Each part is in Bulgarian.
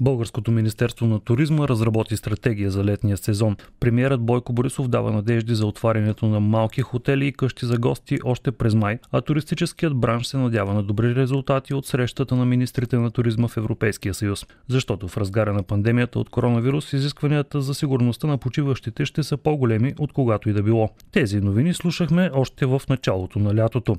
Българското Министерство на туризма разработи стратегия за летния сезон. Премьерът Бойко Борисов дава надежди за отварянето на малки хотели и къщи за гости още през май, а туристическият бранш се надява на добри резултати от срещата на министрите на туризма в Европейския съюз. Защото в разгара на пандемията от коронавирус изискванията за сигурността на почиващите ще са по-големи от когато и да било. Тези новини слушахме още в началото на лятото.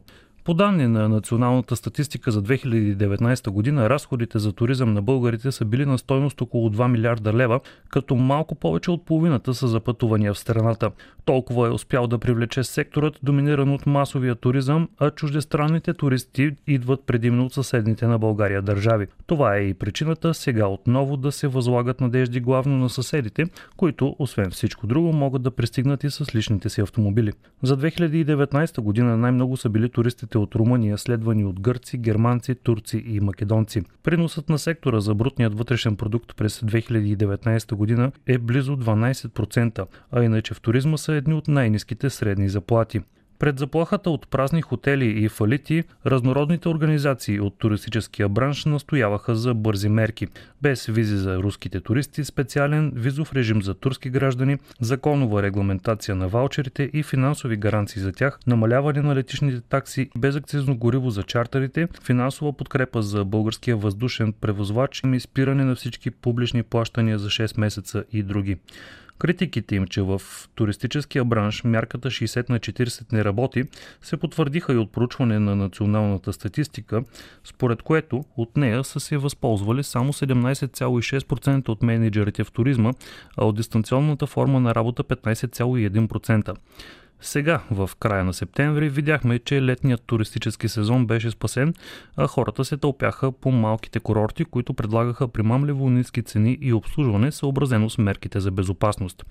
По данни на националната статистика за 2019 година, разходите за туризъм на българите са били на стойност около 2 милиарда лева, като малко повече от половината са за пътувания в страната. Толкова е успял да привлече секторът, доминиран от масовия туризъм, а чуждестранните туристи идват предимно от съседните на България държави. Това е и причината сега отново да се възлагат надежди главно на съседите, които, освен всичко друго, могат да пристигнат и с личните си автомобили. За 2019 година най-много са били туристите от Румъния, следвани от гърци, германци, турци и македонци. Приносът на сектора за брутният вътрешен продукт през 2019 година е близо 12%, а иначе в туризма са едни от най-низките средни заплати. Пред заплахата от празни хотели и фалити, разнородните организации от туристическия бранш настояваха за бързи мерки. Без визи за руските туристи, специален визов режим за турски граждани, законова регламентация на ваучерите и финансови гаранции за тях, намаляване на летишните такси, безакцизно гориво за чартерите, финансова подкрепа за българския въздушен превозвач и спиране на всички публични плащания за 6 месеца и други. Критиките им, че в туристическия бранш мярката 60 на 40 не работи, се потвърдиха и от проучване на националната статистика, според което от нея са се възползвали само 17,6% от менеджерите в туризма, а от дистанционната форма на работа 15,1%. Сега, в края на септември, видяхме, че летният туристически сезон беше спасен, а хората се тълпяха по малките курорти, които предлагаха примамливо ниски цени и обслужване, съобразено с мерките за безопасност.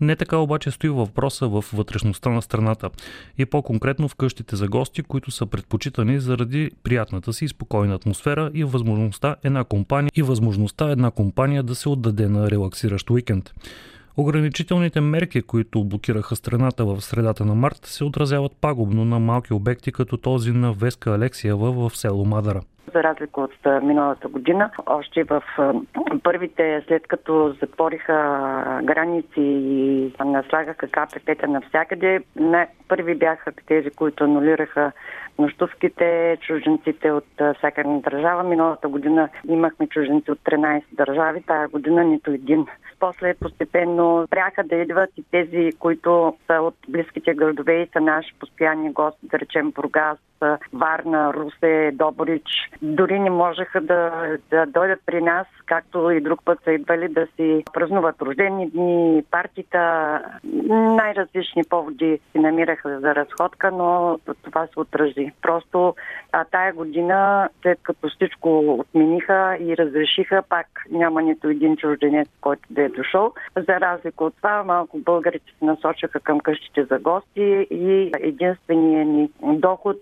Не така обаче стои въпроса в вътрешността на страната и по-конкретно в къщите за гости, които са предпочитани заради приятната си и спокойна атмосфера и възможността една компания и възможността една компания да се отдаде на релаксиращ уикенд. Ограничителните мерки, които блокираха страната в средата на март, се отразяват пагубно на малки обекти, като този на Веска Алексиева в село Мадара за разлика от миналата година. Още в първите, след като затвориха граници и наслагаха КПП-та навсякъде, първи бяха тези, които анулираха нощувките, чужденците от всяка една държава. Миналата година имахме чужденци от 13 държави, тая година нито един. После постепенно пряха да идват и тези, които са от близките градове и са наши постоянни гости, да речем Бургас, Варна, Русе, Добрич. Дори не можеха да, да дойдат при нас, както и друг път са идвали да си празнуват рождени дни, партита. Най-различни поводи си намираха за разходка, но това се отрази. Просто а тая година, след като всичко отмениха и разрешиха, пак няма нито един чужденец, който да е дошъл. За разлика от това, малко българите се насочаха към къщите за гости и единственият ни доход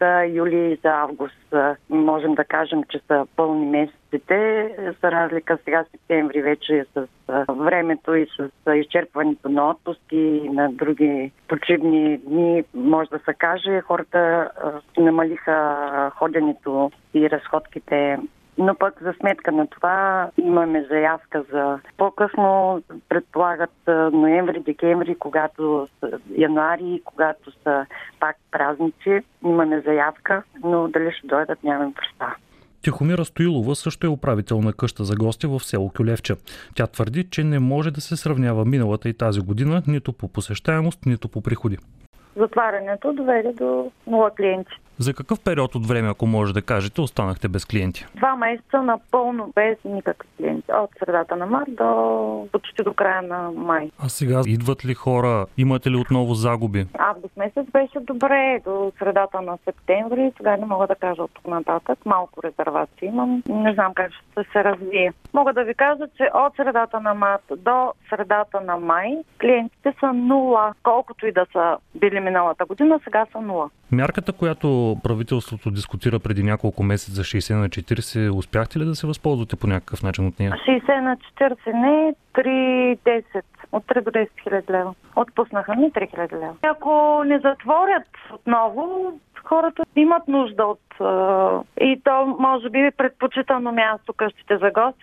за юли и за август можем да кажем, че са пълни месеците, за разлика сега септември вече с времето и с изчерпването на отпуски и на други почивни дни, може да се каже, хората намалиха ходенето и разходките но пък за сметка на това имаме заявка за по-късно, предполагат ноември, декември, когато са януари, когато са пак празници. Имаме заявка, но дали ще дойдат, нямам представа. Тихомира Стоилова също е управител на къща за гости в село Кюлевче. Тя твърди, че не може да се сравнява миналата и тази година нито по посещаемост, нито по приходи. Затварянето доведе до нула клиенти. За какъв период от време, ако може да кажете, останахте без клиенти? Два месеца напълно без никакви клиенти. От средата на март до почти до края на май. А сега идват ли хора? Имате ли отново загуби? Август месец беше добре до средата на септември. Сега не мога да кажа от тук нататък. Малко резервации имам. Не знам как ще се развие. Мога да ви кажа, че от средата на март до средата на май клиентите са нула. Колкото и да са били миналата година, сега са нула. Мярката, която правителството дискутира преди няколко месеца за 60 на 40, успяхте ли да се възползвате по някакъв начин от нея? 60 на 40 не, 3-10. От 3 до 10 хиляди лева. Отпуснаха ми 3 хиляди лева. Ако не затворят отново, хората имат нужда от... И то може би предпочитано място къщите за гости,